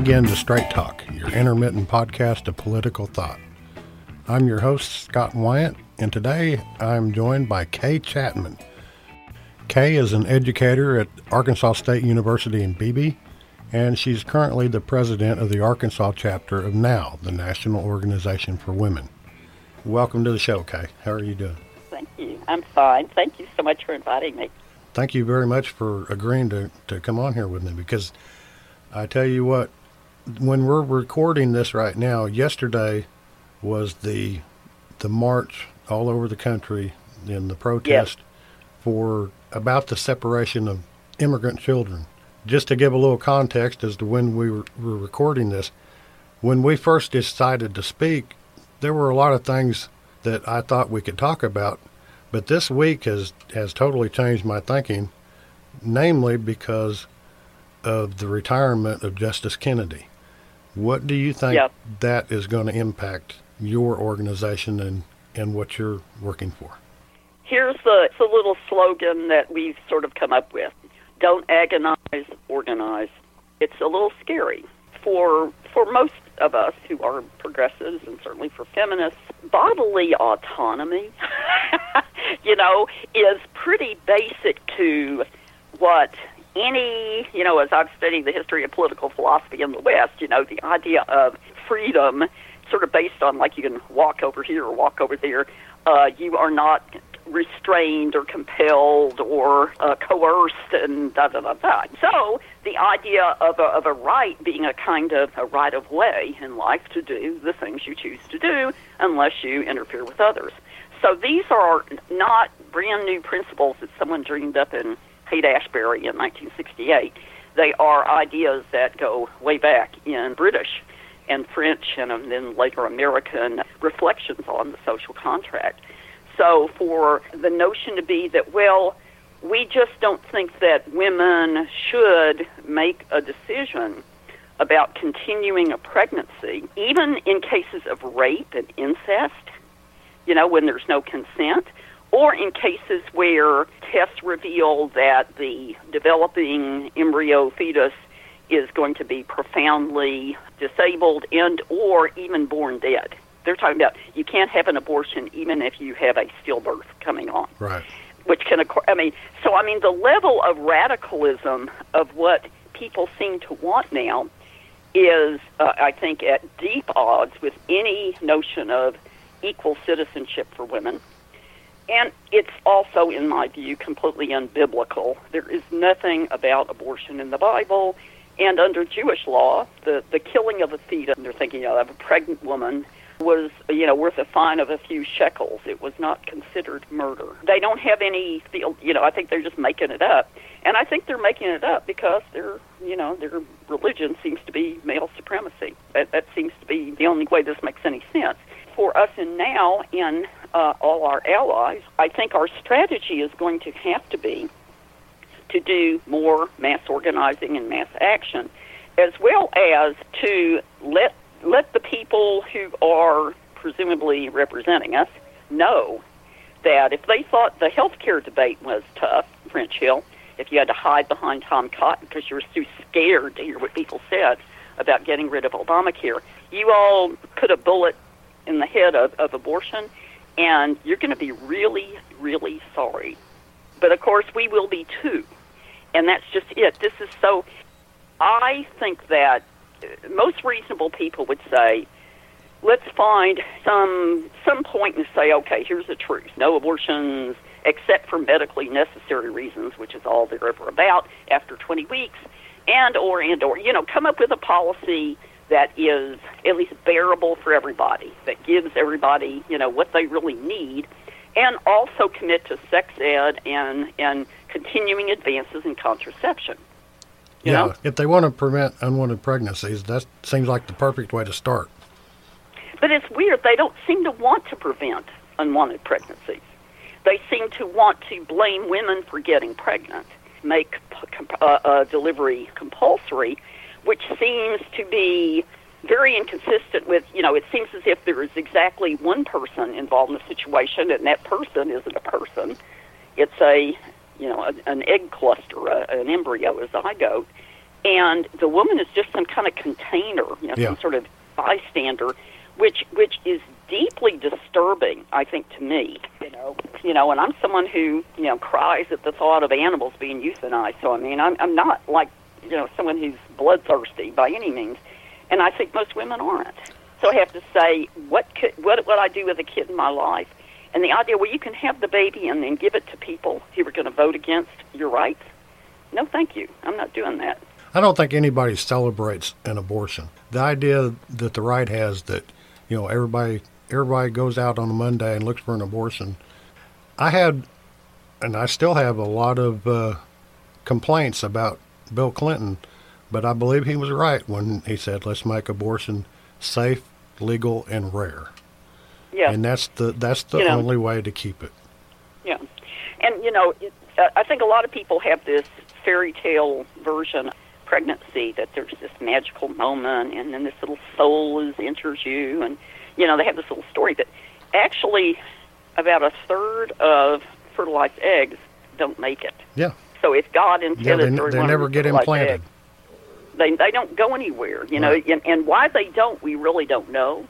again to Straight Talk, your intermittent podcast of political thought. I'm your host, Scott Wyatt, and today I'm joined by Kae Chatman. Kae is an educator at Arkansas State University in Beebe, and she's currently the president of the Arkansas chapter of NOW, the National Organization for Women. Welcome to the show, Kae. How are you doing? Thank you. I'm fine. Thank you so much for inviting me. Thank you very much for agreeing to, to come on here with me because I tell you what, when we're recording this right now, yesterday was the the march all over the country in the protest Yes. for about the separation of immigrant children. Just to give a little context as to when we were, were recording this, when we first decided to speak, there were a lot of things that I thought we could talk about, but this week has has totally changed my thinking, namely because of the retirement of Justice Kennedy. What do you think Yep. that is going to impact your organization and, and what you're working for? Here's the it's a little slogan that we've sort of come up with. Don't agonize, organize. It's a little scary for for most of us who are progressives and certainly for feminists. Bodily autonomy, you know, is pretty basic to what any, you know, as I've studied the history of political philosophy in the West, you know, the idea of freedom sort of based on like you can walk over here or walk over there. Uh, you are not restrained or compelled or uh, coerced and da da da da. So the idea of a, of a right being a kind of a right of way in life to do the things you choose to do unless you interfere with others. So these are not brand new principles that someone dreamed up in Haight Ashbury in 1968. They are ideas that go way back in British and French and um, then later American reflections on the social contract. So for the notion to be that, well, we just don't think that women should make a decision about continuing a pregnancy, even in cases of rape and incest, you know, when there's no consent, or in cases where tests reveal that the developing embryo fetus is going to be profoundly disabled and or even born dead. They're talking about you can't have an abortion even if you have a stillbirth coming on Right. which can occur. I mean, so I mean, the level of radicalism of what people seem to want now is, uh, I think, at deep odds with any notion of equal citizenship for women. And it's also, in my view, completely unbiblical. There is nothing about abortion in the Bible. And under Jewish law, the, the killing of a fetus, and they're thinking you know, of a pregnant woman, was you know worth a fine of a few shekels. It was not considered murder. They don't have any. You know, I think they're just making it up, and I think they're making it up because their you know their religion seems to be male supremacy. That, that seems to be the only way this makes any sense for us. And now, and uh, all our allies, I think our strategy is going to have to be to do more mass organizing and mass action, as well as to let let the people who are presumably representing us know that if they thought the health care debate was tough, French Hill, if you had to hide behind Tom Cotton because you were too scared to hear what people said about getting rid of Obamacare, you all put a bullet in the head of, of abortion, and you're going to be really, really sorry. But of course, we will be too. And that's just it. This is so. I think that uh, most reasonable people would say, let's find some some point and say, okay, here's the truth: no abortions except for medically necessary reasons, which is all they're ever about after 20 weeks, and or and or you know, come up with a policy that is at least bearable for everybody, that gives everybody you know what they really need, and also commit to sex ed and and continuing advances in contraception. You yeah. know? If they want to prevent unwanted pregnancies, that seems like the perfect way to start. But it's weird. They don't seem to want to prevent unwanted pregnancies. They seem to want to blame women for getting pregnant, make p- uh, uh, delivery compulsory, which seems to be very inconsistent with, you know, it seems as if there is exactly one person involved in the situation, and that person isn't a person. It's a, you know, a, an egg cluster, a, an embryo, a zygote. and the woman is just some kind of container, you know, Yeah. some sort of bystander, which which is deeply disturbing, I think, to me. You know, you know, and I'm someone who you know cries at the thought of animals being euthanized. So I mean, I'm I'm not like you know someone who's bloodthirsty by any means, and I think most women aren't. So I have to say, what could what what I do with a kid in my life, and the idea, well, you can have the baby and then give it to people who are going to vote against your rights. No, thank you. I'm not doing that. I don't think anybody celebrates an abortion. The idea that the right has that, you know, everybody everybody goes out on a Monday and looks for an abortion. I had, and I still have a lot of uh, complaints about Bill Clinton, but I believe he was right when he said, "Let's make abortion safe, legal, and rare." Yeah. And that's the that's the You know. only way to keep it. Yeah, and you know, it, uh, I think a lot of people have this fairy tale version of pregnancy that there's this magical moment, and then this little soul is enters you, and you know they have this little story that actually about a third of fertilized eggs don't make it. Yeah. So if God Yeah, intended they, there was they never get implanted. egg, they they don't go anywhere. You know, and, and why they don't, we really don't know.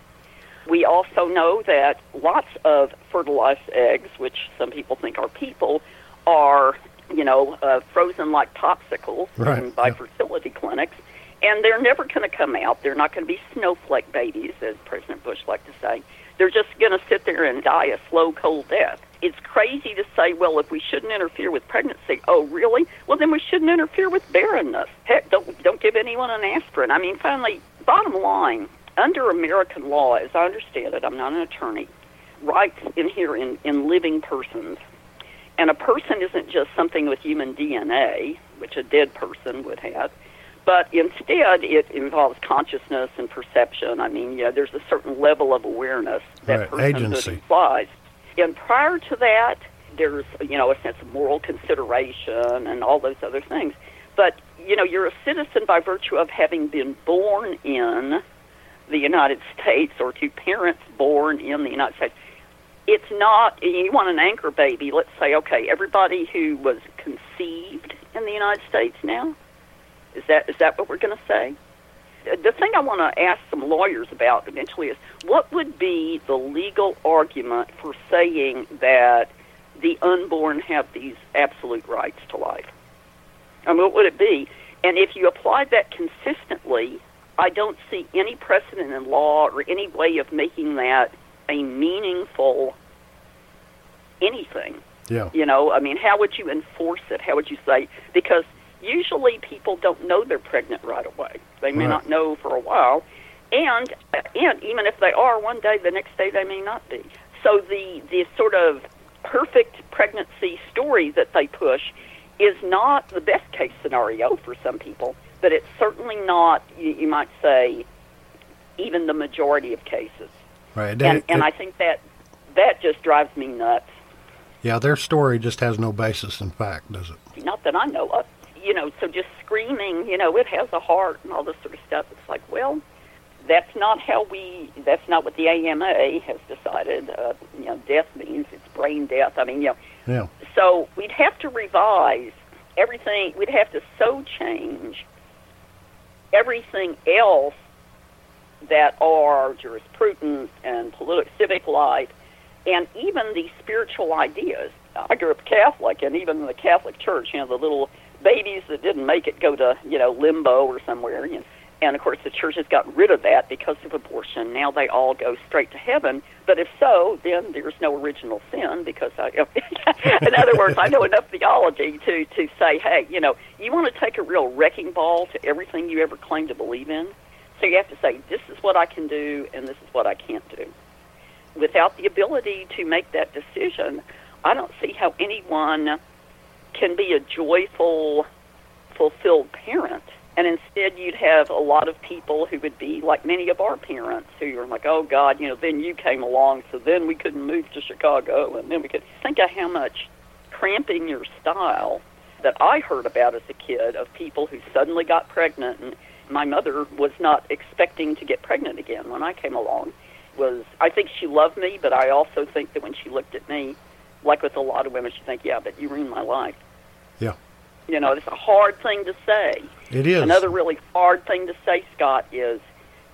We also know that lots of fertilized eggs, which some people think are people, are you know uh, frozen like popsicles Right, by yeah. fertility clinics, and they're never going to come out. They're not going to be snowflake babies, as President Bush liked to say. They're just going to sit there and die a slow, cold death. It's crazy to say, well, if we shouldn't interfere with pregnancy, oh, really? Well, then we shouldn't interfere with barrenness. Heck, don't don't give anyone an aspirin. I mean, finally, bottom line, under American law, as I understand it, I'm not an attorney. Rights inhere in, in living persons, and a person isn't just something with human DNA, which a dead person would have but instead it involves consciousness and perception. I mean, yeah, there's a certain level of awareness that Right, agency. implies. And prior to that, there's you know a sense of moral consideration and all those other things. But you know, you're a citizen by virtue of having been born in the United States or to parents born in the United States. It's not you want an anchor baby. Let's say okay, everybody who was conceived in the United States now. Is that is that what we're going to say? The thing I want to ask some lawyers about eventually is what would be the legal argument for saying that the unborn have these absolute rights to life? I mean, what would it be? And if you applied that consistently, I don't see any precedent in law or any way of making that a meaningful anything. Yeah. You know, I mean, how would you enforce it? How would you say? Because usually people don't know they're pregnant right away. They may Right. not know for a while, and and even if they are, one day the next day they may not be. So the the sort of perfect pregnancy story that they push is not the best case scenario for some people, but it's certainly not. You, you might say even the majority of cases, Right. and and I think that that just drives me nuts. yeah, their story just has no basis in fact, does it? not that I know of. You know, so just screaming, you know, it has a heart and all this sort of stuff. It's like, well, that's not how we. That's not what the AMA has decided. Uh, you know, death means it's brain death. I mean, you know, Yeah. so we'd have to revise everything. We'd have to so change everything else that are jurisprudence and political civic life, and even the spiritual ideas. I grew up Catholic, and even the Catholic Church, you know, the little babies that didn't make it go to you know limbo or somewhere. You know, and of course, the church has gotten rid of that because of abortion. Now they all go straight to heaven. But if so, then there's no original sin because I, in other words, I know enough theology to to say, hey, you know, you want to take a real wrecking ball to everything you ever claimed to believe in. So you have to say, this is what I can do, and this is what I can't do. Without the ability to make that decision, I don't see how anyone can be a joyful, fulfilled parent. And instead, you'd have a lot of people who would be like many of our parents who are like, oh, God, you know, then you came along, so then we couldn't move to Chicago, and then we could. Think of how much cramping your style that I heard about as a kid of people who suddenly got pregnant. And my mother was not expecting to get pregnant again when I came along. Was I think she loved me, but I also think that when she looked at me, like with a lot of women, she think, yeah, but you ruined my life. Yeah. You know, it's a hard thing to say. It is. Another really hard thing to say, Scott, is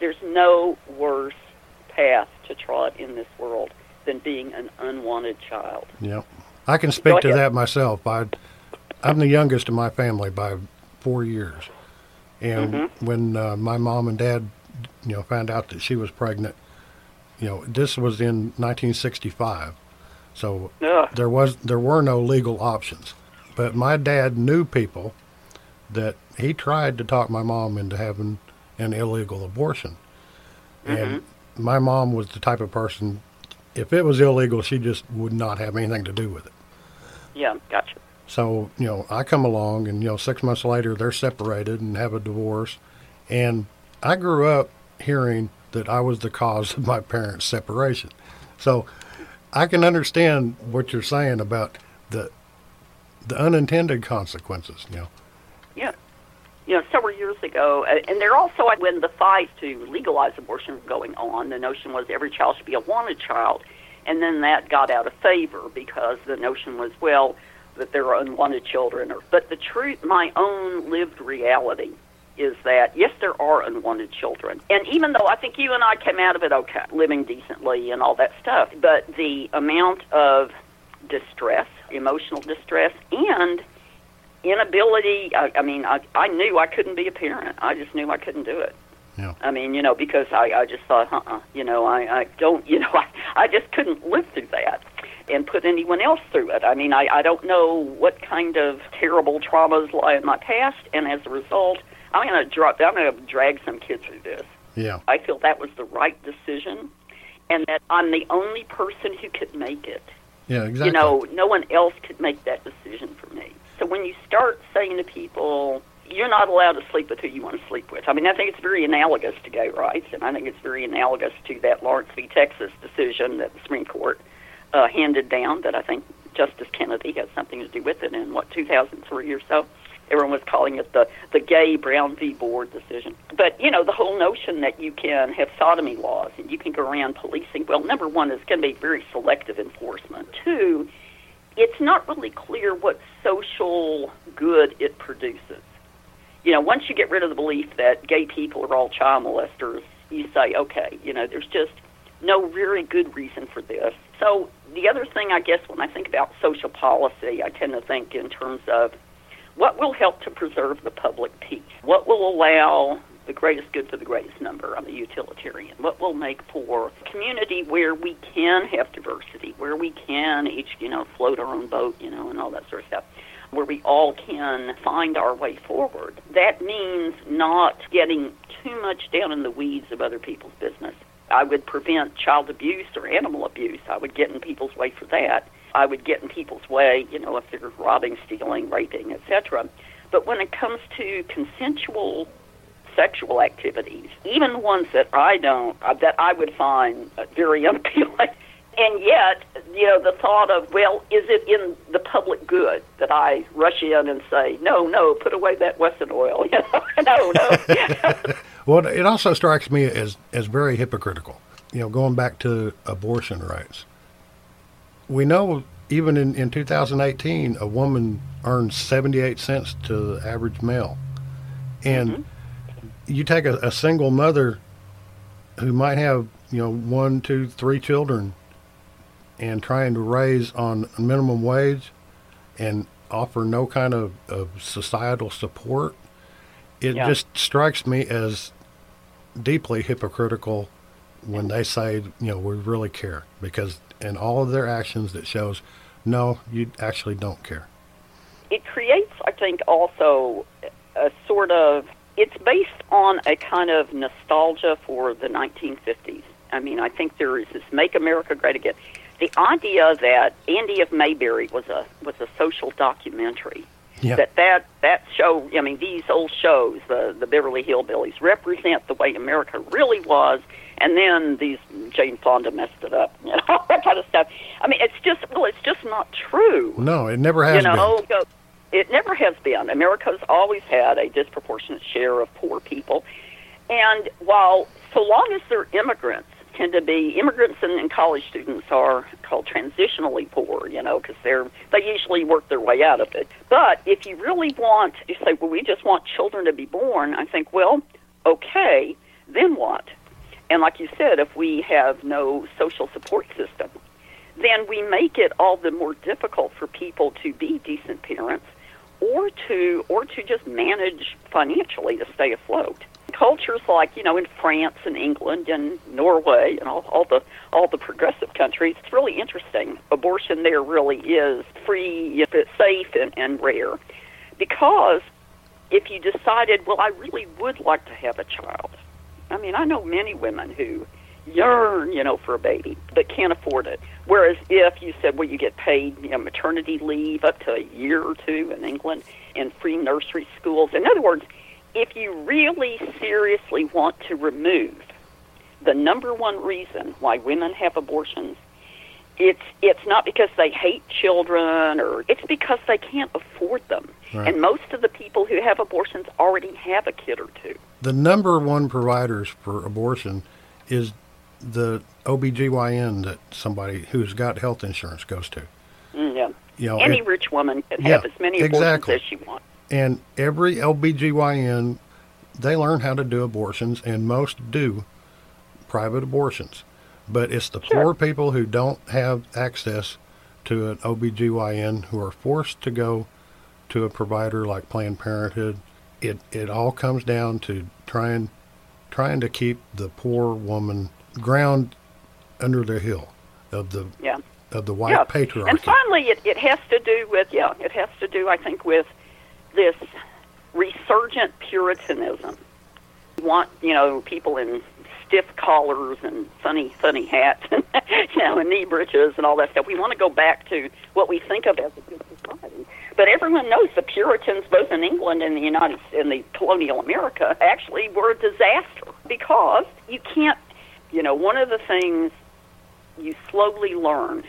there's no worse path to trot in this world than being an unwanted child. Yeah. I can speak to that myself. I, I'm the youngest in my family by four years. And Mm-hmm. when uh, my mom and dad, you know, found out that she was pregnant, you know, this was in 1965. So Ugh. there was there were no legal options. But my dad knew people that he tried to talk my mom into having an illegal abortion. And mm-hmm. my mom was the type of person if it was illegal, she just would not have anything to do with it. Yeah, gotcha. So, you know, I come along and, you know, six months later they're separated and have a divorce. And I grew up hearing that I was the cause of my parents' separation. So I can understand what you're saying about the the unintended consequences, you know. Yeah. You know, several years ago, and there also, when the fight to legalize abortion was going on, the notion was every child should be a wanted child. And then that got out of favor because the notion was, well, that there are unwanted children. But the truth, my own lived reality, is that yes, there are unwanted children. And even though I think you and I came out of it okay, living decently and all that stuff, but the amount of distress, emotional distress, and inability. I, I mean, I, I knew I couldn't be a parent. I just knew I couldn't do it. Yeah. I mean, you know, because I, I just thought, uh-uh, you know, I, I don't, you know, I, I just couldn't live through that and put anyone else through it. I mean, I, I don't know what kind of terrible traumas lie in my past, and as a result, I'm going to drop, I'm going to drag some kids through this. Yeah. I feel that was the right decision, and that I'm the only person who could make it. Yeah, exactly. You know, no one else could make that decision for me. So when you start saying to people, you're not allowed to sleep with who you want to sleep with. I mean, I think it's very analogous to gay rights, and I think it's very analogous to that Lawrence v. Texas decision that the Supreme Court uh, handed down that I think Justice Kennedy had something to do with it in, what, 2003 or so. Everyone was calling it the, the gay Brown v. Board decision. But, you know, the whole notion that you can have sodomy laws and you can go around policing, well, number one, it's going to be very selective enforcement. Two, it's not really clear what social good it produces. You know, once you get rid of the belief that gay people are all child molesters, you say, okay, you know, there's just no very good reason for this. So the other thing, I guess, when I think about social policy, I tend to think in terms of what will help to preserve the public peace? What will allow the greatest good for the greatest number? I'm a utilitarian. What will make for a community where we can have diversity, where we can each, you know, float our own boat, you know, and all that sort of stuff, where we all can find our way forward? That means not getting too much down in the weeds of other people's business. I would prevent child abuse or animal abuse. I would get in people's way for that. I would get in people's way, you know, if they're robbing, stealing, raping, etc. But when it comes to consensual sexual activities, even ones that I don't, uh, that I would find uh, very unappealing, and yet, you know, the thought of, well, is it in the public good that I rush in and say, no, no, put away that Wesson oil, you know, no, no. Well, it also strikes me as, as very hypocritical. You know, going back to abortion rights, we know even in, in 2018, a woman earns 78 cents to the average male. And mm-hmm. you take a, a single mother who might have, you know, one, two, three children and trying to raise on minimum wage and offer no kind of, of societal support. It Yeah. just strikes me as deeply hypocritical when they say, you know, we really care because in all of their actions it shows, no, you actually don't care. it creates, I think, also a sort of. It's based on a kind of nostalgia for the 1950s. I mean, I think there is this "Make America Great Again." The idea that Andy of Mayberry was a was a social documentary. Yeah. That that that show. I mean, these old shows, the the Beverly Hillbillies, represent the way America really was. And then these Jane Fonda messed it up, you know, all that kind of stuff. I mean, it's just well, it's just not true No, it never has you know, been. it never has been. America's always had a disproportionate share of poor people. And while, so long as they're immigrants, tend to be immigrants and, and college students are called transitionally poor, you know, because they're they usually work their way out of it. But if you really want, you say, well, we just want children to be born. I think, well, okay, then what? And like you said, if we have no social support system, then we make it all the more difficult for people to be decent parents or to or to just manage financially to stay afloat. Cultures like you know in France and England and Norway and all, all the all the progressive countries, it's really interesting. Abortion there really is free, if it's safe and, and rare, because if you decided, well, I really would like to have a child. I mean, I know many women who yearn, you know, for a baby, but can't afford it. Whereas if you said, well, you get paid you know, maternity leave up to a year or two in England and free nursery schools. In other words, if you really seriously want to remove the number one reason why women have abortions, it's it's not because they hate children or it's because they can't afford them. Right. And most of the people who have abortions already have a kid or two. The number one providers for abortion is the OBGYN that somebody who's got health insurance goes to. Mm, yeah. You know, Any it, rich woman can yeah, have as many abortions exactly. as she wants. And every OBGYN, they learn how to do abortions, and most do private abortions. But it's the sure. poor people who don't have access to an OBGYN who are forced to go to a provider like Planned Parenthood. It, it all comes down to trying trying to keep the poor woman ground under the hill of the yeah. of the white yeah. patriarchy. And finally, it, it has to do with yeah, it has to do I think with this resurgent Puritanism. We want you know people in stiff collars and funny funny hats and you know and knee breeches and all that stuff. We want to go back to what we think of as a good society. But everyone knows the Puritans, both in England and the United in the colonial America, actually were a disaster because you can't you know, one of the things you slowly learn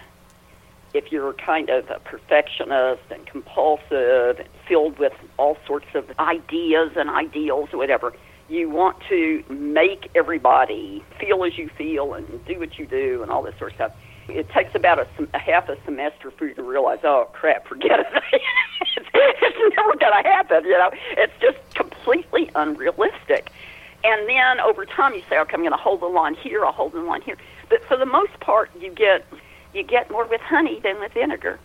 if you're kind of a perfectionist and compulsive and filled with all sorts of ideas and ideals or whatever, you want to make everybody feel as you feel and do what you do and all this sort of stuff. It takes about a, a half a semester for you to realize, oh crap, forget it. it's, it's never going to happen. You know, it's just completely unrealistic. And then over time, you say, okay, I'm going to hold the line here. I'll hold the line here. But for the most part, you get you get more with honey than with vinegar.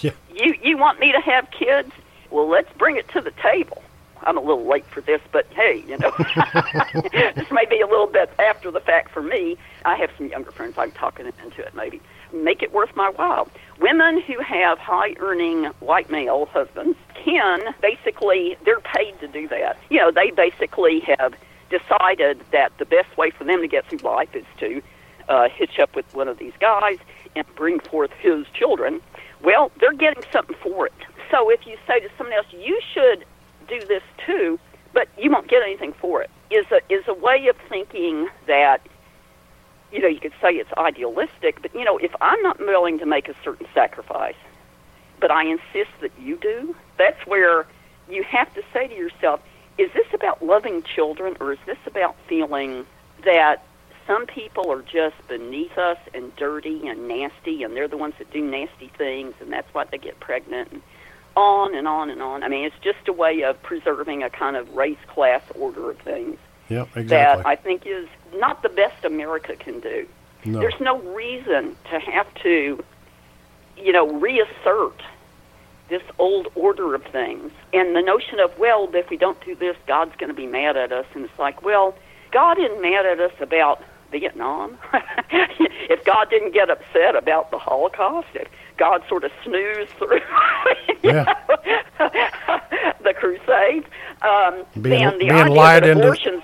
Yeah. You you want me to have kids? Well, let's bring it to the table. I'm a little late for this, but hey, you know, this may be a little bit after the fact for me. I have some younger friends. I'm talking into it. Maybe make it worth my while. Women who have high earning white male husbands can basically they're paid to do that. You know, they basically have decided that the best way for them to get through life is to uh, hitch up with one of these guys and bring forth his children, well, they're getting something for it. So if you say to someone else, you should do this too, but you won't get anything for it, is a, is a way of thinking that, you know, you could say it's idealistic, but, you know, if I'm not willing to make a certain sacrifice, but I insist that you do, that's where you have to say to yourself, is this about loving children or is this about feeling that some people are just beneath us and dirty and nasty and they're the ones that do nasty things and that's why they get pregnant and on and on and on. I mean, it's just a way of preserving a kind of race class order of things. Yep, exactly. That I think is not the best America can do. No. There's no reason to have to, you know, reassert this old order of things. And the notion of, well, if we don't do this, God's going to be mad at us. And it's like, well, God isn't mad at us about Vietnam. if God didn't get upset about the Holocaust, if God sort of snoozed through yeah. the Crusades, um, being, then the being lied into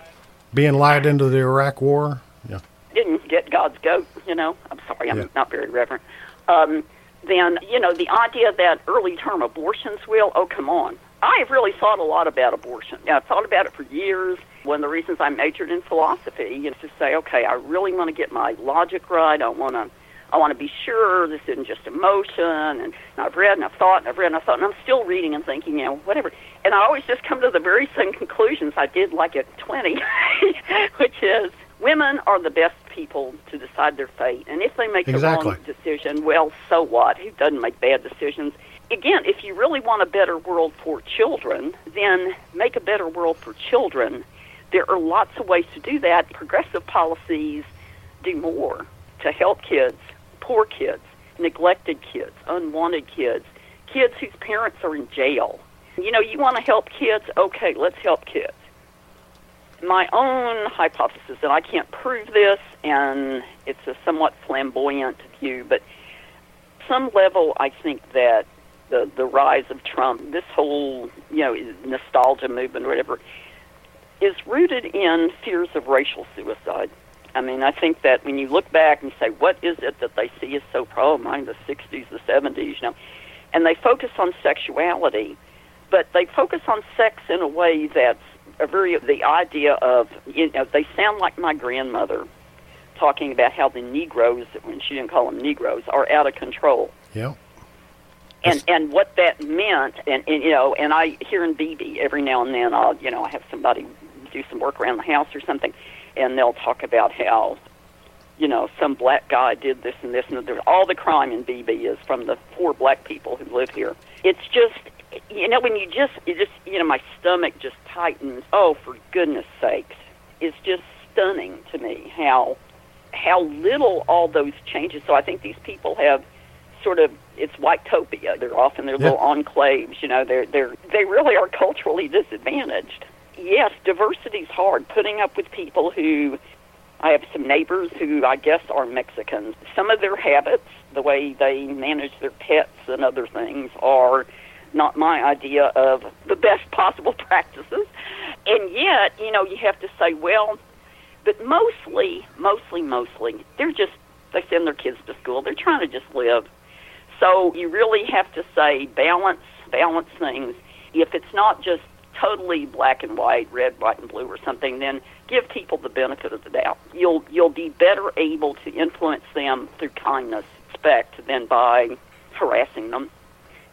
being lied into the Iraq War, yeah, didn't get God's goat. You know, I'm sorry, I'm yeah. not very reverent. Um, then, you know, the idea that early term abortions will, oh, come on. I have really thought a lot about abortion. Yeah, I've thought about it for years. One of the reasons I majored in philosophy is to say, okay, I really want to get my logic right. I want to, I want to be sure this isn't just emotion. And I've read and I've thought and I've read and I've thought, and I'm still reading and thinking, you know, whatever. And I always just come to the very same conclusions I did like at 20, which is women are the best people to decide their fate. And if they make exactly. the wrong decision, well, so what? Who doesn't make bad decisions? Again, if you really want a better world for children, then make a better world for children. There are lots of ways to do that. Progressive policies do more to help kids, poor kids, neglected kids, unwanted kids, kids whose parents are in jail. You know, you want to help kids? Okay, let's help kids. My own hypothesis, and I can't prove this, and it's a somewhat flamboyant view, but some level, I think that the the rise of Trump, this whole you know nostalgia movement or whatever, is rooted in fears of racial suicide. I mean, I think that when you look back and say, what is it that they see as so problematic, the 60s, the 70s, you know, and they focus on sexuality, but they focus on sex in a way that's a very, the idea of, you know, they sound like my grandmother talking about how the Negroes, when she didn't call them Negroes, are out of control. Yeah. And and what that meant, and, and you know, and I hear in Beebe every now and then, I'll you know, I have somebody do some work around the house or something, and they'll talk about how, you know, some black guy did this and this and that. All the crime in Beebe is from the four black people who live here. It's just, you know, when you just, you just, you know, my stomach just tightens. Oh, for goodness sakes, it's just stunning to me how how little all those changes. So I think these people have sort of it's whitopia. They're off in their little enclaves. You know, they're they're they really are culturally disadvantaged yes, diversity's hard. Putting up with people who I have some neighbors who I guess are Mexicans. Some of their habits, the way they manage their pets and other things, are not my idea of the best possible practices. And yet, you know, you have to say, well, but mostly, mostly, mostly, they're just, they send their kids to school. They're trying to just live. So you really have to say balance, balance things. If it's not just totally black and white, red, white, and blue, or something, then give people the benefit of the doubt. You'll you'll be better able to influence them through kindness, respect, than by harassing them.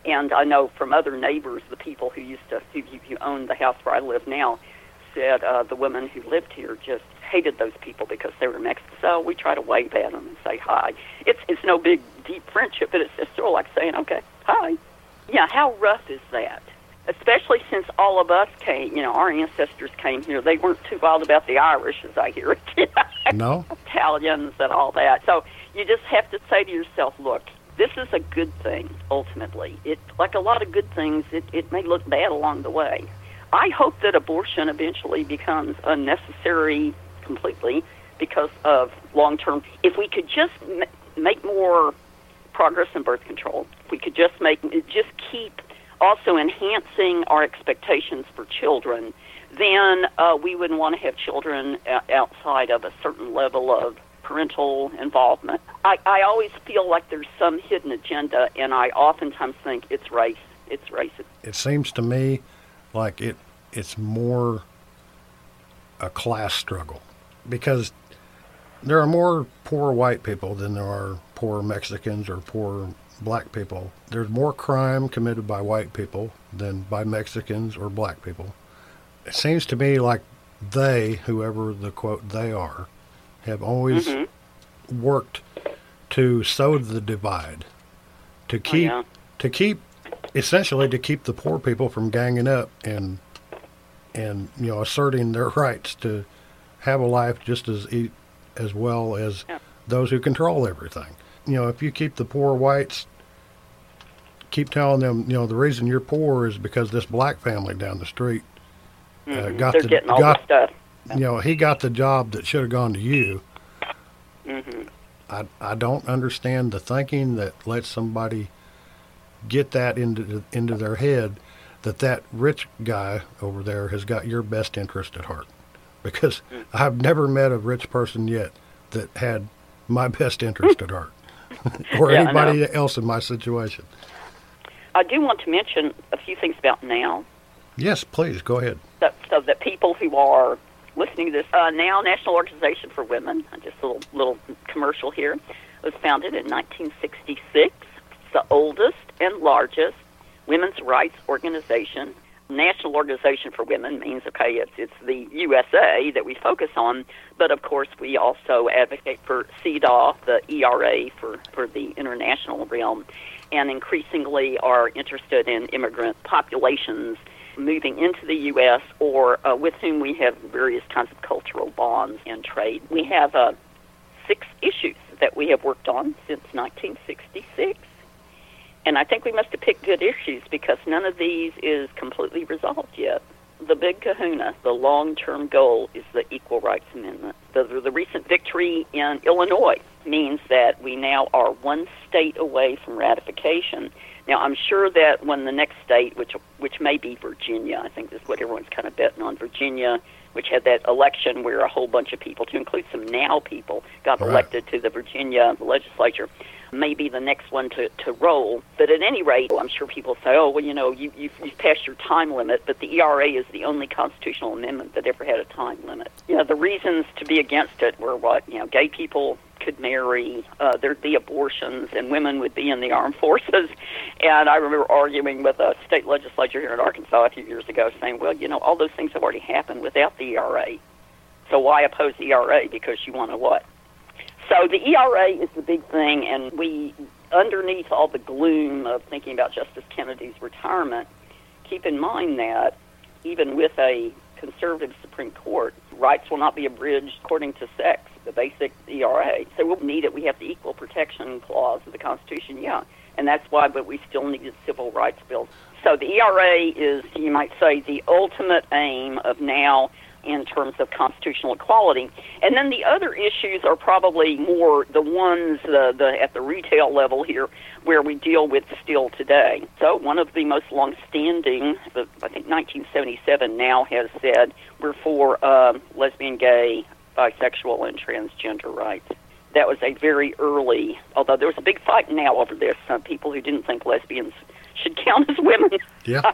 And I know from other neighbors, the people who used to who, who own the house where I live now, said uh, the women who lived here just hated those people because they were Mexican. So we try to wave at them and say hi. It's it's no big deep friendship, but it's just sort of like saying okay, hi. Yeah, how rough is that? Especially since all of us came, you know, our ancestors came here. They weren't too wild about the Irish, as I hear it. no. Italians and all that. So you just have to say to yourself, look, this is a good thing, ultimately. It, like a lot of good things, it, it may look bad along the way. I hope that abortion eventually becomes unnecessary completely because of long term. If we could just m- make more progress in birth control, if we could just make, just keep also enhancing our expectations for children, then uh, we wouldn't want to have children outside of a certain level of parental involvement. I, I always feel like there's some hidden agenda, and I oftentimes think it's race. It's racist. It seems to me like it it's more a class struggle because there are more poor white people than there are poor Mexicans or poor black people. There's more crime committed by white people than by Mexicans or black people. It seems to me like they, whoever the quote they are, have always mm-hmm. worked to sow the divide, to oh, keep oh, yeah. to keep essentially to keep the poor people from ganging up and and you know asserting their rights to have a life just as as well as yeah. those who control everything. You know, if you keep the poor whites keep telling them, you know, the reason you're poor is because this black family down the street uh, mm-hmm. got They're the getting all got, the stuff. You know, he got the job that should have gone to you. Mm-hmm. I I don't understand the thinking that lets somebody get that into into their head that that rich guy over there has got your best interest at heart. Because mm-hmm. I've never met a rich person yet that had my best interest at heart, or yeah, anybody else in my situation. I do want to mention a few things about NOW. Yes, please go ahead. So, so that people who are listening to this, uh, NOW National Organization for Women, just a little little commercial here, was founded in 1966. It's the oldest and largest women's rights organization. National Organization for Women means okay, it's it's the USA that we focus on, but of course we also advocate for CEDAW, the ERA for for the international realm, and increasingly are interested in immigrant populations moving into the U.S. or uh, with whom we have various kinds of cultural bonds and trade. We have uh, six issues that we have worked on since 1966. And I think we must have picked good issues because none of these is completely resolved yet. The big kahuna, the long term goal, is the Equal Rights Amendment. The, the recent victory in Illinois means that we NOW are one state away from ratification. Now, I'm sure that when the next state, which which may be Virginia, I think this is what everyone's kind of betting on Virginia, which had that election where a whole bunch of people, to include some now people, got right. elected to the Virginia legislature may be the next one to, to roll. But at any rate, I'm sure people say, oh, well, you know, you, you've, you've passed your time limit, but the ERA is the only constitutional amendment that ever had a time limit. You know, the reasons to be against it were what? You know, gay people could marry, uh, there'd be abortions, and women would be in the armed forces. And I remember arguing with a state legislature here in Arkansas a few years ago saying, well, you know, all those things have already happened without the ERA. So why oppose the ERA? Because you want to what? So the ERA is the big thing, and we, underneath all the gloom of thinking about Justice Kennedy's retirement, keep in mind that even with a conservative Supreme Court, rights will not be abridged according to sex, the basic ERA. So we'll need it. We have the Equal Protection Clause of the Constitution, yeah. And that's why, but we still need a civil rights bill. So the ERA is, you might say, the ultimate aim of NOW in terms of constitutional equality. And then the other issues are probably more the ones the, the, at the retail level here where we deal with still today. So one of the most long-standing, I think 1977 NOW has said we're for uh, lesbian, gay, bisexual, and transgender rights. That was a very early, although there was a big fight now over this. Some people who didn't think lesbians should count as women. Yeah.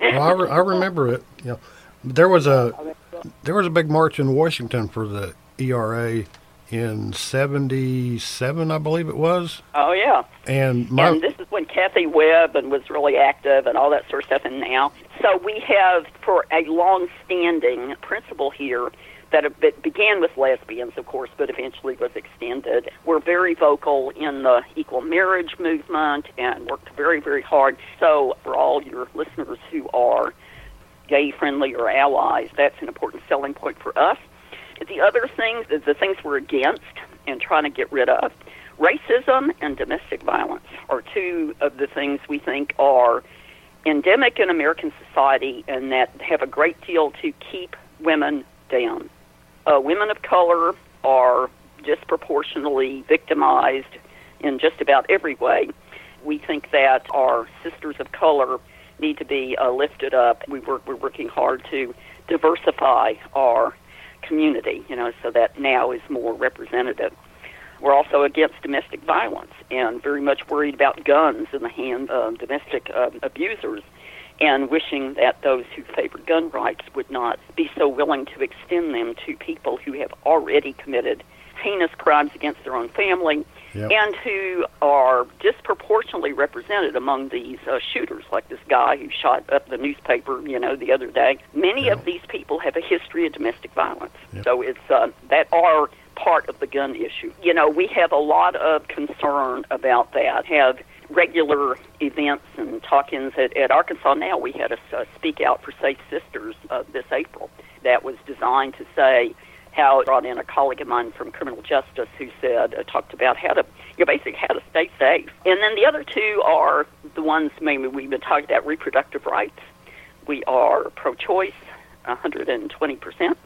well, I, re- I remember it. Know, there was a there was a big march in Washington for the ERA in 77, I believe it was. Oh, yeah. And, my, and this is when Kathy Webb and was really active and all that sort of stuff. And now, so we have, for a long-standing principle here, that it began with lesbians, of course, but eventually was extended. We're very vocal in the equal marriage movement and worked very, very hard. So, for all your listeners who are gay friendly or allies. That's an important selling point for us. The other things, the things we're against and trying to get rid of, racism and domestic violence are two of the things we think are endemic in American society and that have a great deal to keep women down. Uh, women of color are disproportionately victimized in just about every way. We think that our sisters of color need to be uh, lifted up. We work, we're working hard to diversify our community, you know, so that NOW is more representative. We're also against domestic violence and very much worried about guns in the hand of domestic uh, abusers and wishing that those who favor gun rights would not be so willing to extend them to people who have already committed heinous crimes against their own family yep. and who are disproportionately represented among these uh, shooters, like this guy who shot up the newspaper, you know, the other day. Many yep. of these people have a history of domestic violence, yep. so it's uh, that are part of the gun issue. You know, we have a lot of concern about that. Have regular events and talk-ins at, at Arkansas NOW. We had a, a Speak Out for Safe Sisters uh, this April that was designed to say how it brought in a colleague of mine from criminal justice who said, uh, talked about how to, you know, basically how to stay safe. And then the other two are the ones maybe we've been talking about reproductive rights. We are pro choice, 120%.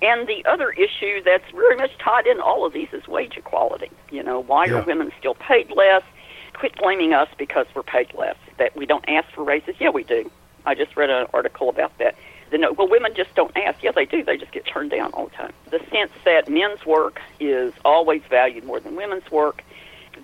And the other issue that's very much tied in all of these is wage equality. You know, why yeah. are women still paid less? Quit blaming us because we're paid less. That we don't ask for raises. Yeah, we do. I just read an article about that the no, well, women just don't ask. Yeah, they do. They just get turned down all the time. The sense that men's work is always valued more than women's work.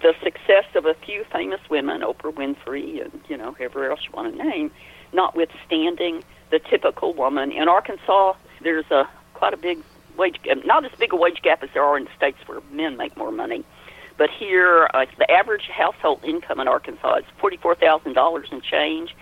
The success of a few famous women, Oprah Winfrey, and you know whoever else you want to name, notwithstanding the typical woman in Arkansas, there's a quite a big wage gap. Not as big a wage gap as there are in states where men make more money. But here, uh, the average household income in Arkansas is forty-four thousand dollars and change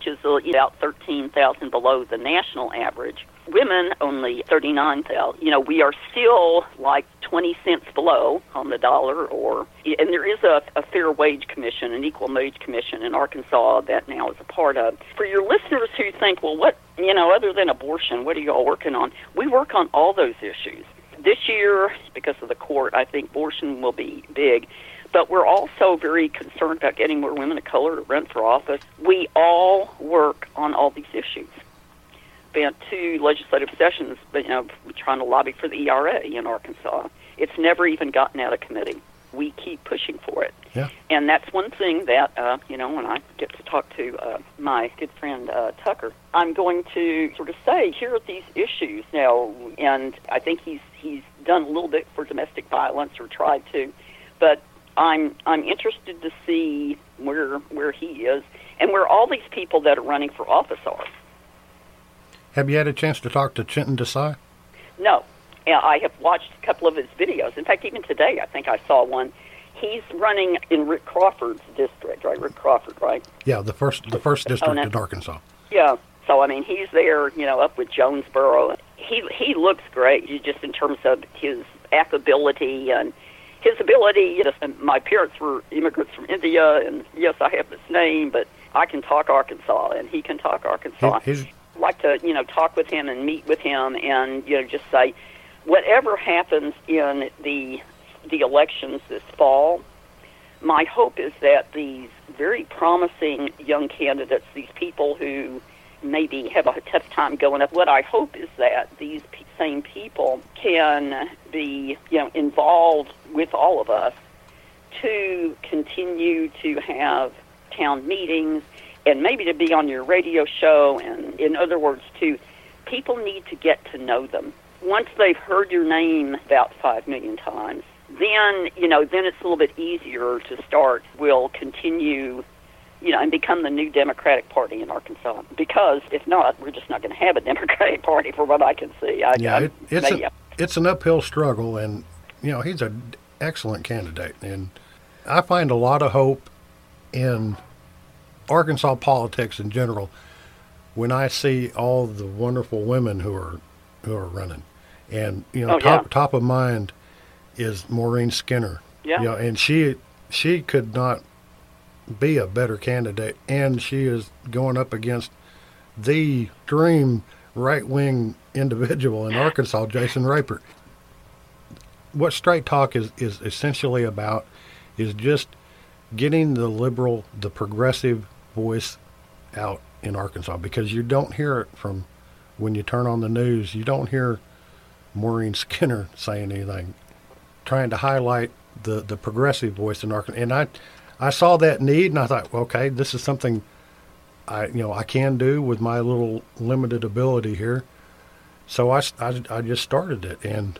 which is uh, about 13,000 below the national average. Women only 39,000. You know, we are still like 20 cents below on the dollar or and there is a, a fair wage commission, an equal wage commission in Arkansas that NOW is a part of. For your listeners who think, well, what, you know, other than abortion, what are you all working on? We work on all those issues. This year, because of the court, I think abortion will be big. But we're also very concerned about getting more women of color to run for office. We all work on all these issues. Spent two legislative sessions, you know, trying to lobby for the ERA in Arkansas. It's never even gotten out of committee. We keep pushing for it. Yeah. And that's one thing that, uh, you know, when I get to talk to uh, my good friend uh, Tucker, I'm going to sort of say, here are these issues now. And I think he's he's done a little bit for domestic violence or tried to, but I'm I'm interested to see where where he is and where all these people that are running for office are. Have you had a chance to talk to Chintan Desai? No, I have watched a couple of his videos. In fact, even today, I think I saw one. He's running in Rick Crawford's district, right? Rick Crawford, right? Yeah, the first the first district in Arkansas. Yeah. So I mean, he's there, you know, up with Jonesboro. He he looks great, just in terms of his affability and his ability. You know, my parents were immigrants from India, and yes, I have this name, but I can talk Arkansas, and he can talk Arkansas. I'd like to, you know, talk with him and meet with him, and you know, just say, whatever happens in the the elections this fall, my hope is that these very promising young candidates, these people who maybe have a tough time going up, what I hope is that these same people can be, you know, involved with all of us to continue to have town meetings and maybe to be on your radio show and in other words to people need to get to know them. Once they've heard your name about five million times then you know then it's a little bit easier to start. We'll continue you know and become the new democratic party in arkansas. Because if not we're just not going to have a democratic party for what i can see. I, yeah it, it's, a, it's an uphill struggle and you know he's an excellent candidate and i find a lot of hope in Arkansas politics in general when I see all the wonderful women who are who are running, and you know, oh, top yeah. top of mind is Maureen Skinner. Yeah. You know, and she she could not be a better candidate, and she is going up against the dream right wing individual in Arkansas, Jason Rapert. What Straight Talk is, is essentially about is just getting the liberal, the progressive voice out in Arkansas because you don't hear it from when you turn on the news. You don't hear Maureen Skinner saying anything, trying to highlight the, the progressive voice in Arkansas. And I, I saw that need, and I thought, okay, this is something I you know I can do with my little limited ability here. So I, I, I just started it, and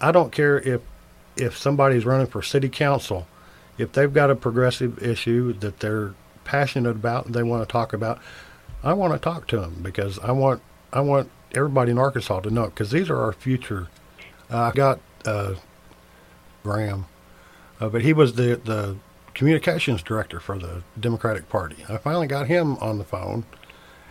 I don't care if if somebody's running for city council, if they've got a progressive issue that they're passionate about and they want to talk about, I want to talk to them because I want I want everybody in Arkansas to know because these are our future. Uh, I got uh, Graham, uh, but he was the the communications director for the Democratic Party. I finally got him on the phone,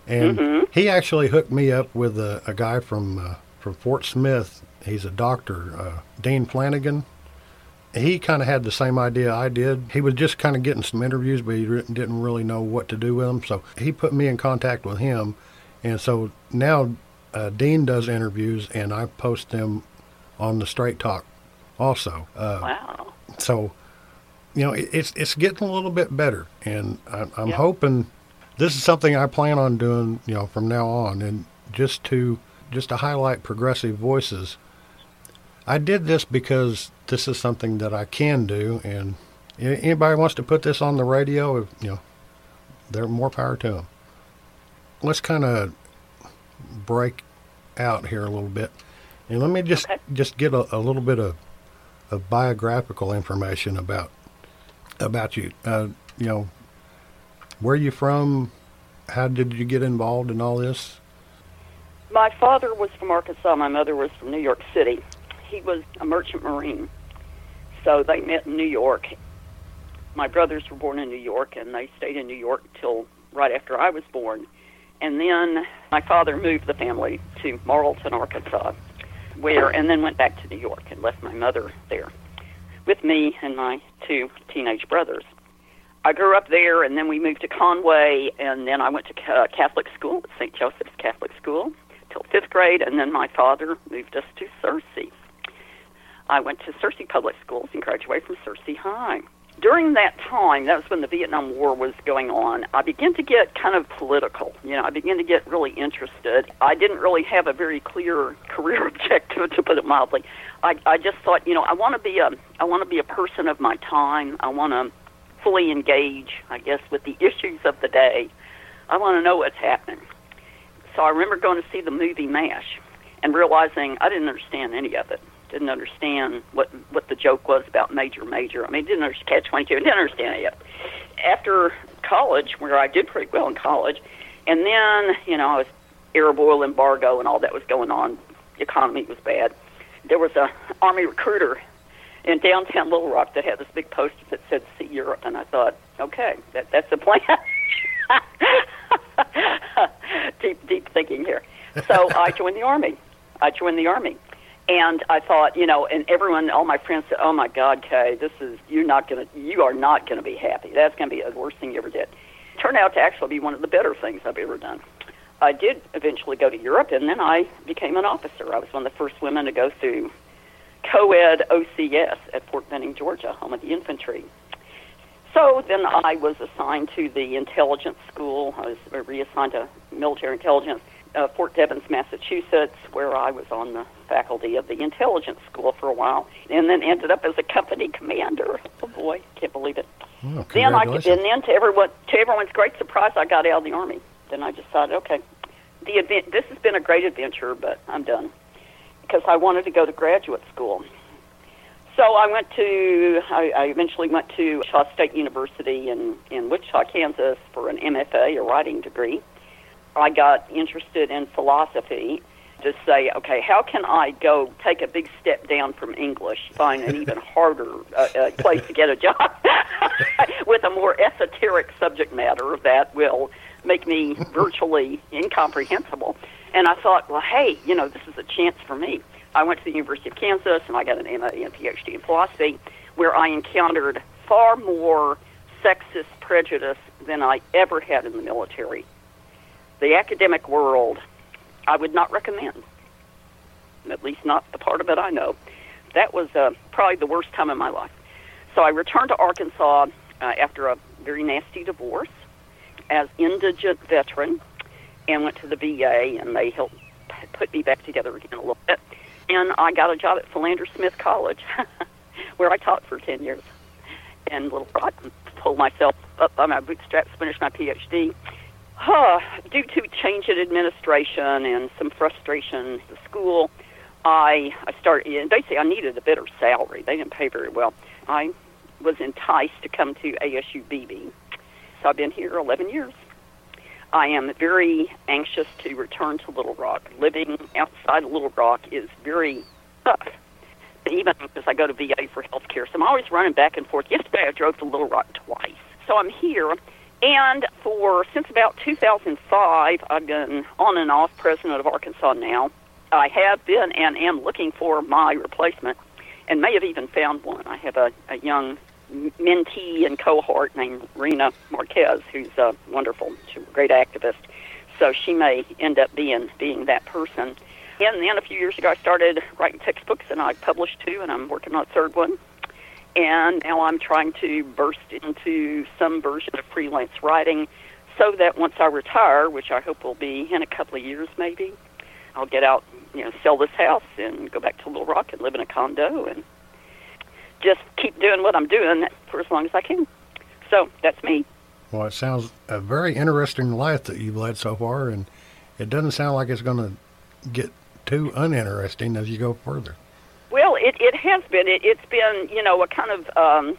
and Mhm. he actually hooked me up with a, a guy from uh, from Fort Smith. He's a doctor, uh, Dean Flanagan. He kind of had the same idea I did. He was just kind of getting some interviews, but he re- didn't really know what to do with them. So he put me in contact with him, and so now uh, Dean does interviews, and I post them on the Straight Talk also. Uh, Wow. so you know it, it's it's getting a little bit better and I, i'm Yeah. hoping this is something i plan on doing you know from now on and just to just to highlight progressive voices i did this because this is something that i can do and anybody wants to put this on the radio you know they're more power to them let's kind of break out here a little bit and let me just Okay. just get a, a little bit of of biographical information about about you. Uh, you know, where are you from? How did you get involved in all this? My father was from Arkansas. My mother was from New York City. He was a merchant marine. So they met in New York. My brothers were born in New York, and they stayed in New York till right after I was born. And then my father moved the family to Morrilton, Arkansas, where, and then went back to New York and left my mother there with me and my two teenage brothers. I grew up there, and then we moved to Conway, and then I went to uh, Catholic school, St. Joseph's Catholic School, till fifth grade, and then my father moved us to Searcy. I went to Searcy Public Schools and graduated from Searcy High. During that time, that was when the Vietnam War was going on, I began to get kind of political. You know, I began to get really interested. I didn't really have a very clear career objective, to put it mildly. I, I just thought, you know, I want to be a, I want to be a person of my time. I want to fully engage, I guess, with the issues of the day. I want to know what's happening. So I remember going to see the movie MASH and realizing I didn't understand any of it. Didn't understand what what the joke was about Major Major. I mean, didn't understand Catch 22. Didn't understand it. After college, where I did pretty well in college, and then, you know, I was Arab oil embargo and all that was going on. The economy was bad. There was a army recruiter in downtown Little Rock that had this big poster that said "See Europe," and I thought, okay, that that's the plan. deep, deep thinking here. So I joined the army. I joined the army, and I thought, you know, and everyone, all my friends said, "Oh my God, Kae, this is you're not gonna, you are not gonna be happy. That's gonna be the worst thing you ever did." Turned out to actually be one of the better things I've ever done. I did eventually go to Europe, and then I became an officer. I was one of the first women to go through co-ed OCS at Fort Benning, Georgia, home of the infantry. So then I was assigned to the intelligence school. I was reassigned to military intelligence, uh, Fort Devens, Massachusetts, where I was on the faculty of the intelligence school for a while, and then ended up as a company commander. Oh boy, can't believe it. Then I and then to everyone to everyone's great surprise, I got out of the army. Then I just thought, okay, the event. This has been a great adventure, but I'm done because I wanted to go to graduate school. So I went to, I, I eventually went to Shaw State University in, in Wichita, Kansas for an MFA, a writing degree. I got interested in philosophy to say, okay, how can I go take a big step down from English, find an even harder uh, uh, place to get a job with a more esoteric subject matter that will make me virtually incomprehensible. And I thought, well, hey, you know, this is a chance for me. I went to the University of Kansas and I got an MA and PhD in philosophy, where I encountered far more sexist prejudice than I ever had in the military. The academic world, I would not recommend, at least not the part of it I know. That was uh, probably the worst time in my life. So I returned to Arkansas uh, after a very nasty divorce as indigent veteran and went to the VA, and they helped put me back together again a little bit. And I got a job at Philander Smith College, where I taught for 10 years. And Little Rock pulled myself up by my bootstraps, finished my PhD. Huh, due to change in administration and some frustration at the school, I I started. And basically, I needed a better salary. They didn't pay very well. I was enticed to come to ASU Beebe, so I've been here 11 years. I am very anxious to return to Little Rock. Living outside of Little Rock is very tough. Even as I go to VA for health care, so I'm always running back and forth. Yesterday, I drove to Little Rock twice. So I'm here, and for since about 2005, I've been on and off president of Arkansas NOW. I have been and am looking for my replacement, and may have even found one. I have a, a young mentee and cohort named Rena Marquez, who's uh, wonderful. She's a great activist. So she may end up being being that person. And then a few years ago, I started writing textbooks, and I published two, and I'm working on a third one. And now I'm trying to burst into some version of freelance writing, so that once I retire, which I hope will be in a couple of years, maybe, I'll get out, you know, sell this house and go back to Little Rock and live in a condo and just keep doing what I'm doing for as long as I can. So that's me. Well, it sounds a very interesting life that you've led so far, and it doesn't sound like it's going to get too uninteresting as you go further. Well, it, it has been. It, it's been, you know, a kind of. Um,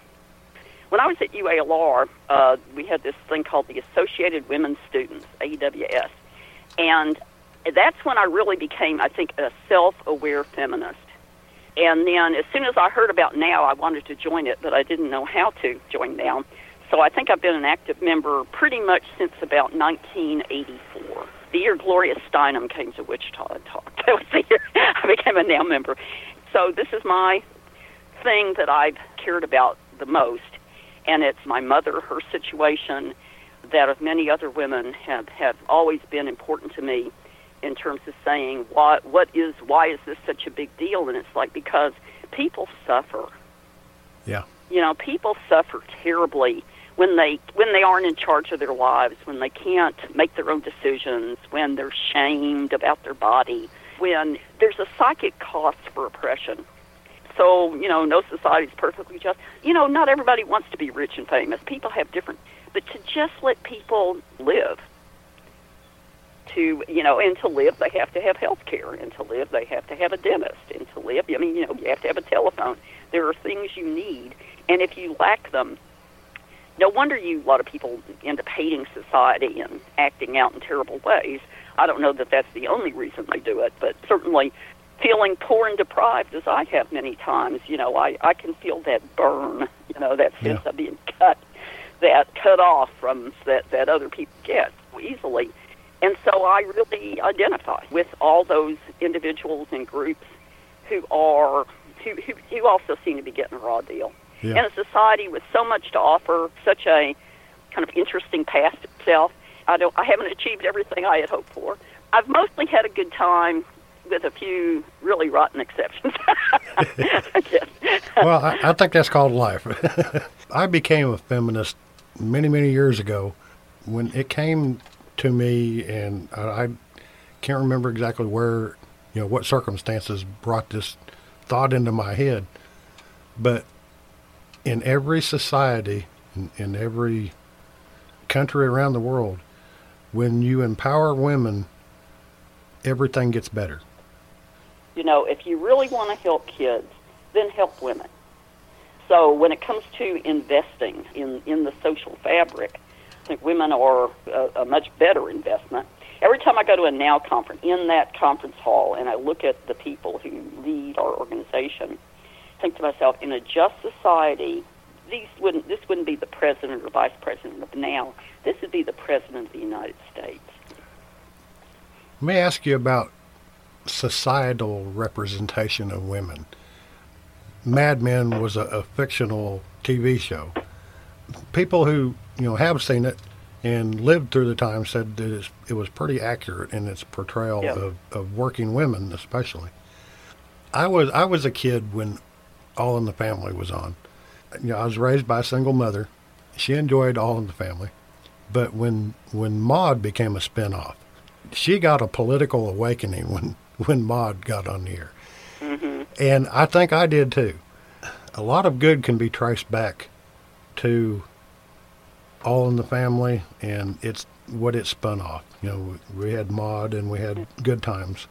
when I was at UALR, uh, we had this thing called the Associated Women Students, AWS. And that's when I really became, I think, a self aware feminist. And then as soon as I heard about NOW, I wanted to join it, but I didn't know how to join NOW. So I think I've been an active member pretty much since about 1984. The year Gloria Steinem came to Wichita and talked. That was the year I became a NAM member. So this is my thing that I've cared about the most, and it's my mother, her situation, that of many other women have, have always been important to me in terms of saying what what is why is this such a big deal? And it's like because people suffer. Yeah. you know people suffer terribly when they when they aren't in charge of their lives when they can't make their own decisions when they're shamed about their body when there's a psychic cost for oppression. So you know no society is perfectly just. You know not everybody wants to be rich and famous. People have different but to just let people live to you know and to live they have to have health care and to live they have to have a dentist and to live i mean you know you have to have a telephone. There are things you need and if you lack them no wonder you a lot of people end up hating society and acting out in terrible ways i don't know that that's the only reason they do it but certainly feeling poor and deprived as i have many times you know i i can feel that burn you know that sense Yeah. of being cut that cut off from that that other people get easily and so I really identify with all those individuals and groups who are who, who, who also seem to be getting a raw deal. Yeah. In a society with so much to offer, such a kind of interesting past itself, I don't I haven't achieved everything I had hoped for. I've mostly had a good time with a few really rotten exceptions. Well, I, I think that's called life. I became a feminist many, many years ago when it came to me, and I, I can't remember exactly where, you know, what circumstances brought this thought into my head. But in every society, in, in every country around the world, when you empower women, everything gets better. you know, if you really want to help kids, then help women. So when it comes to investing in, in the social fabric, I think women are a, a much better investment. Every time I go to a NOW conference, in that conference hall, and I look at the people who lead our organization, I think to myself, in a just society, these wouldn't, this wouldn't be the president or vice president of NOW. This would be the president of the United States. Let me ask you about societal representation of women. Mad Men was a, a fictional TV show. People who you know have seen it and lived through the time said that it's, it was pretty accurate in its portrayal Yeah. of, of working women, especially. I was I was a kid when All in the Family was on. You know, I was raised by a single mother. She enjoyed All in the Family, but when when Maude became a spinoff, she got a political awakening when when Maude got on the air, hmm and I think I did too. A lot of good can be traced back to All in the Family, and it's what it spun off. You know, we had Maude and we had Good Times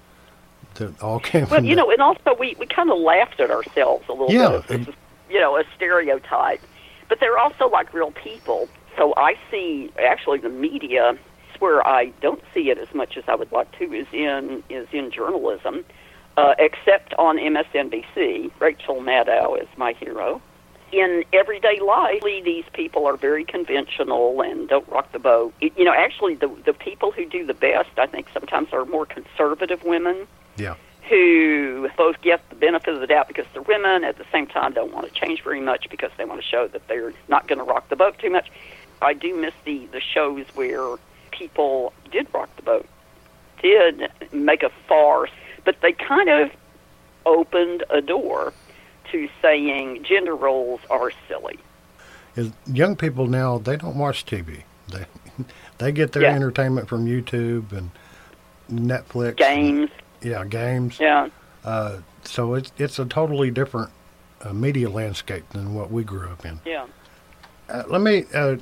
that all came Well, you know, and also we, we kind of laughed at ourselves a little Yeah, bit. Is, you know, a stereotype. But they're also like real people. So I see actually the media where I don't see it as much as I would like to is in is in journalism, uh, except on MSNBC. Rachel Maddow is my hero. In everyday life, these people are very conventional and don't rock the boat. You know, actually, the the people who do the best, I think, sometimes are more conservative women yeah, who both get the benefit of the doubt because they're women, at the same time don't want to change very much because they want to show that they're not going to rock the boat too much. I do miss the, the shows where people did rock the boat, did make a farce, but they kind of opened a door to saying gender roles are silly. is young people now they don't watch TV. They they get their Yeah. entertainment from YouTube and Netflix. and- Games, yeah, games. yeah. Uh, so it's it's a totally different uh, media landscape than what we grew up in. Yeah. Uh, let me uh,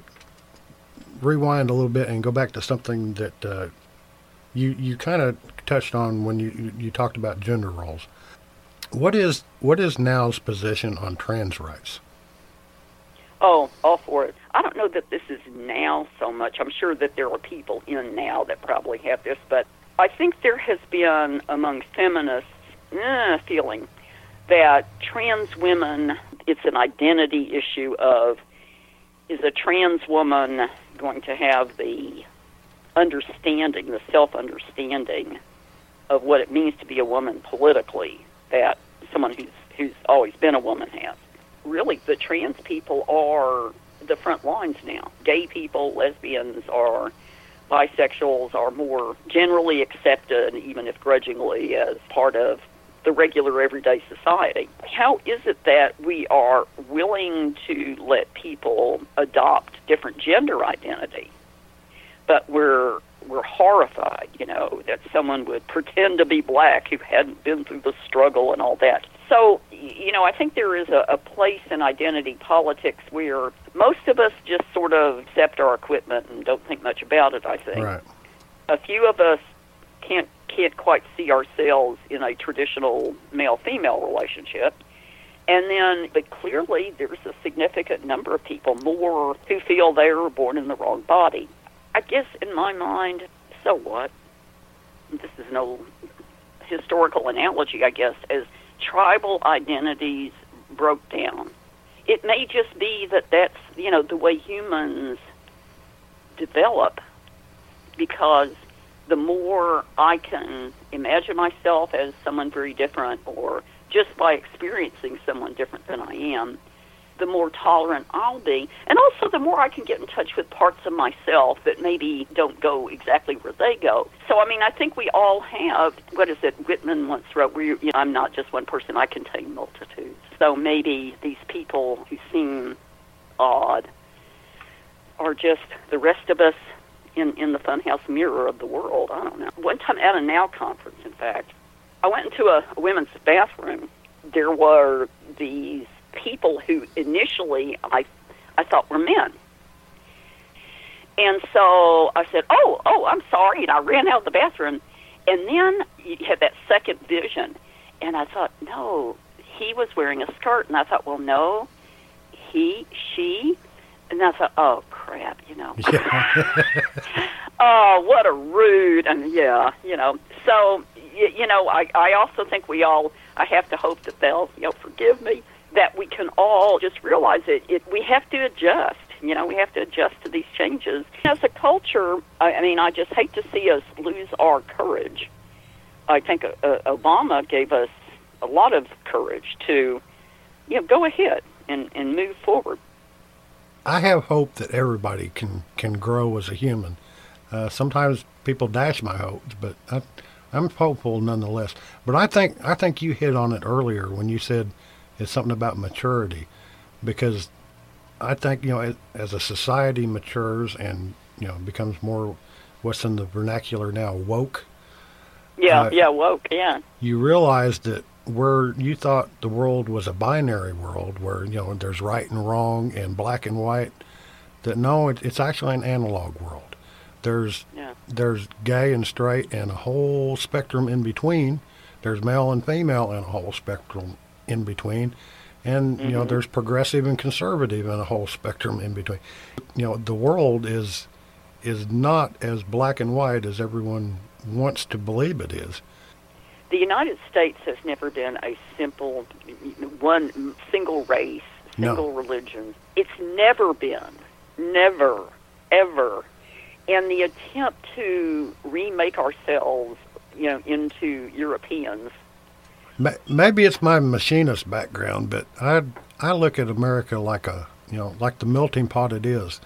rewind a little bit and go back to something that uh, you you kind of touched on when you, you talked about gender roles. What is what is NOW's position on trans rights? Oh, all for it. I don't know that this is NOW so much. I'm sure that there are people in now that probably have this, but I think there has been among feminists eh, feeling that trans women, it's an identity issue of is a trans woman going to have the understanding, the self understanding of what it means to be a woman politically that someone who's who's always been a woman has. Really, the trans people are the front lines now. Gay people, lesbians, are bisexuals are more generally accepted, even if grudgingly, as part of the regular everyday society. How is it that we are willing to let people adopt different gender identity, but we're we're horrified, you know, that someone would pretend to be black who hadn't been through the struggle and all that. So, you know, I think there is a, a place in identity politics where most of us just sort of accept our equipment and don't think much about it, I think. Right. A few of us can't can't quite see ourselves in a traditional male female relationship. And then, but clearly, there's a significant number of people more who feel they were born in the wrong body. I guess in my mind, so what? This is no historical analogy, I guess, as tribal identities broke down. It may just be that that's, you know, the way humans develop because the more I can imagine myself as someone very different or just by experiencing someone different than I am, the more tolerant I'll be. And also the more I can get in touch with parts of myself that maybe don't go exactly where they go. So, I mean, I think we all have, what is it, Whitman once wrote, where you know, I'm not just one person, I contain multitudes. So maybe these people who seem odd are just the rest of us in, in the funhouse mirror of the world. I don't know. One time at a NOW conference, in fact, I went into a, a women's bathroom. There were these people who initially I I thought were men. And so I said, "Oh, oh, I'm sorry," and I ran out of the bathroom. And then you had that second vision, and I thought, "No, he was wearing a skirt." And I thought, "Well, no, he, she," and I thought, "Oh crap," you know. Yeah. oh, what a rude, and yeah, you know. So you, you know, I I also think we all. I have to hope that they'll, you know, forgive me that we can all just realize it. it we have to adjust. You know, we have to adjust to these changes. As a culture, I, I mean, I just hate to see us lose our courage. I think uh, uh, Obama gave us a lot of courage to, you know, go ahead and, and move forward. I have hope that everybody can, can grow as a human. Uh, sometimes people dash my hopes, but I, I'm hopeful nonetheless. But I think I think you hit on it earlier when you said it's something about maturity, because I think you know as, as a society matures and you know becomes more what's in the vernacular now woke. Yeah, Uh, yeah, woke, yeah. You realize that where you thought the world was a binary world, where you know there's right and wrong and black and white, that no, it, it's actually an analog world. There's Yeah. there's gay and straight and a whole spectrum in between. There's male and female and a whole spectrum in between. And you know, Mhm. there's progressive and conservative and a whole spectrum in between. You know, the world is is not as black and white as everyone wants to believe it is. The United States has never been a simple, one single race, No. single religion. It's never been, never, ever. And the attempt to remake ourselves, you know, into Europeans. Maybe it's my machinist background, but I I look at America like a you know like the melting pot it is,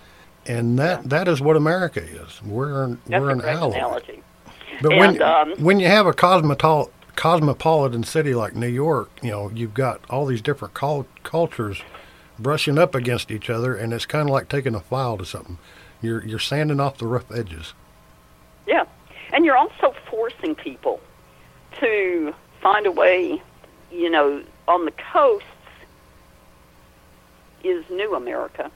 and that that is what America is. We're an, That's we're an ally. analogy. But And, when um, when you have a cosmetol- cosmopolitan city like New York, you know you've got all these different cul- cultures brushing up against each other, and it's kind of like taking a file to something. You're you're sanding off the rough edges. Yeah. And you're also forcing people to find a way, you know, on the coasts is new America.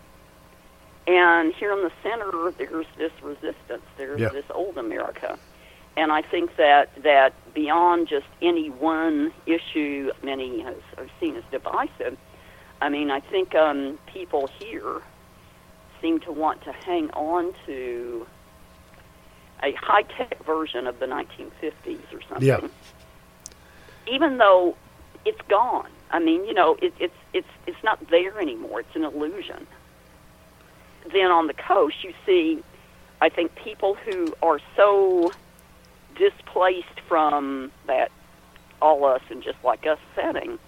And here in the center, there's this resistance. There's Yeah. this old America. And I think that, that beyond just any one issue, many has, are seen as divisive, I mean, I think um, people here seem to want to hang on to a high tech version of the 1950s or something. Yeah. Even though it's gone. I mean, you know, it, it's it's it's not there anymore. It's an illusion. then on the coast, you see, I think, people who are so displaced from that all us and just like us setting.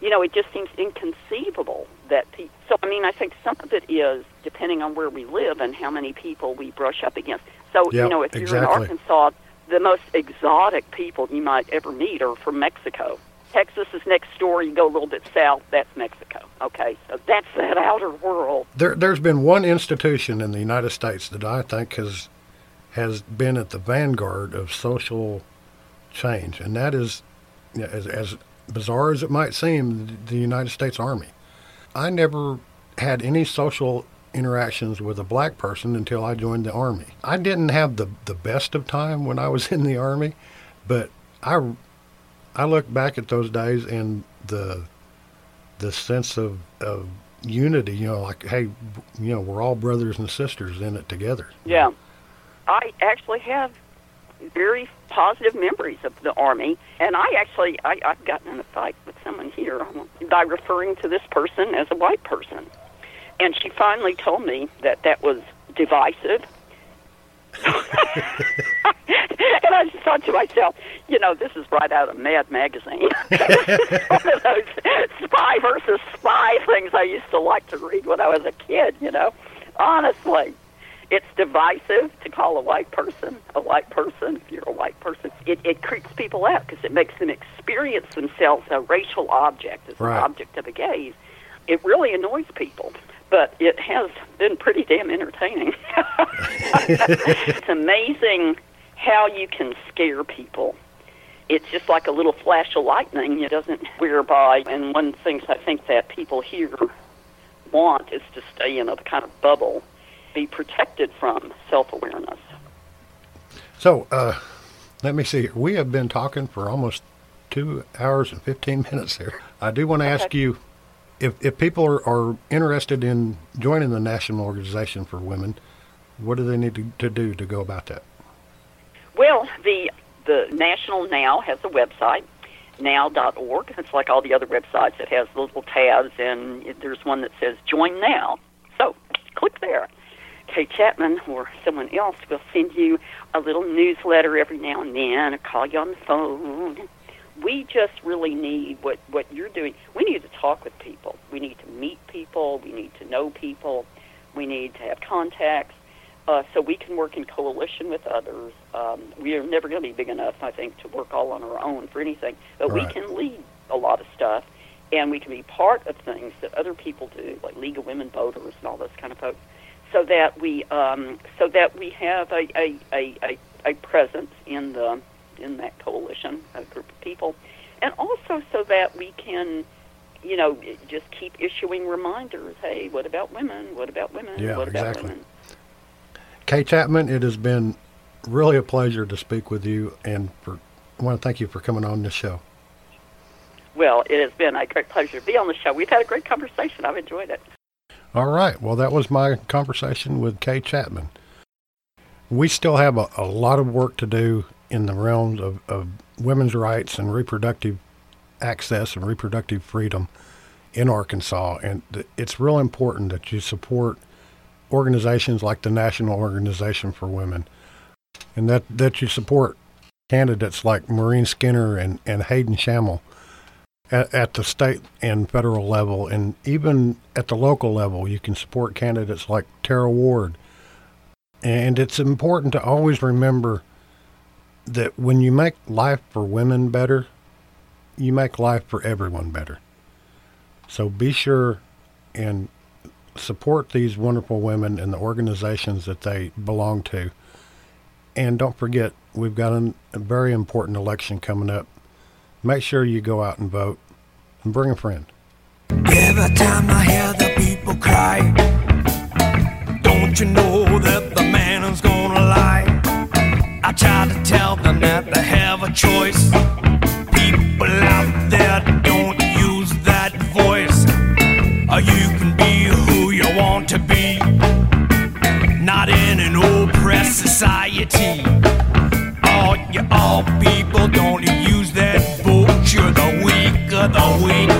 You know, it just seems inconceivable that people. So, I mean, I think some of it is depending on where we live and how many people we brush up against. So, Yep, you know, if you're in Arkansas, the most exotic people you might ever meet are from Mexico. Texas is next door. You go a little bit south, that's Mexico. Okay, so that's that outer world. There, there's been one institution in the United States that I think has has been at the vanguard of social change, and that is, as, as bizarre as it might seem, the United States Army. I never had any social interactions with a black person until I joined the Army. I didn't have the, the best of time when I was in the Army, but I, I look back at those days and the the sense of, of unity, you know, like, hey, you know, we're all brothers and sisters in it together. Yeah. I actually have very positive memories of the Army, and I actually, I, I've gotten in a fight with someone here by referring to this person as a white person. And she finally told me that that was divisive. and I just thought to myself, you know, this is right out of Mad Magazine. One of those spy versus spy things I used to like to read when I was a kid, you know. Honestly, it's divisive to call a white person a white person if you're a white person. It, it creeps people out because it makes them experience themselves a racial object, as Right. an object of a gaze. It really annoys people, but it has been pretty damn entertaining. it's amazing how you can scare people. It's just like a little flash of lightning. It doesn't whereby, and one of the things I think that people here want is to stay in a kind of bubble, be protected from self-awareness. So, uh, let me see. We have been talking for almost two hours and 15 minutes here. I do want to ask you if, if people are, are interested in joining the National Organization for Women, what do they need to, to do to go about that? Well, the the National NOW has a website, now.org. It's like all the other websites. It has little tabs, and there's one that says Join Now. So click there. Kae Chatman or someone else will send you a little newsletter every now and then, or call you on the phone. We just really need what what you're doing. We need to talk with people. We need to meet people. We need to know people. We need to have contacts uh, so we can work in coalition with others. Um, we are never going to be big enough, I think, to work all on our own for anything, but we can lead a lot of stuff, and we can be part of things that other people do, like League of Women Voters and all those kind of folks, so that we um, so that we have a, a, a, a, presence in the in that coalition, a group of people, and also so that we can. You know, just keep issuing reminders. Hey, what about women? What about women? Yeah, what about exactly. women? Kae Chatman, it has been really a pleasure to speak with you, and for, I want to thank you for coming on this show. Well, it has been a great pleasure to be on the show. We've had a great conversation. I've enjoyed it. All right. Well, that was my conversation with Kae Chatman. We still have a, a lot of work to do in the realms of, of women's rights and reproductive access and reproductive freedom in Arkansas. And th- it's real important that you support organizations like the National Organization for Women and that, that you support candidates like Maureen Skinner and, and Hayden Shamel at, at the state and federal level, and even at the local level, you can support candidates like Tara Ward. And it's important to always remember that when you make life for women better, you make life for everyone better. So be sure and support these wonderful women and the organizations that they belong to. And don't forget, we've got a very important election coming up. Make sure you go out and vote and bring a friend. Every time I hear the people cry, don't you know that the man is gonna lie? I try to tell them that they have a choice. People out there, don't use that voice. You can be who you want to be, not in an oppressed society. All you all people don't the wind.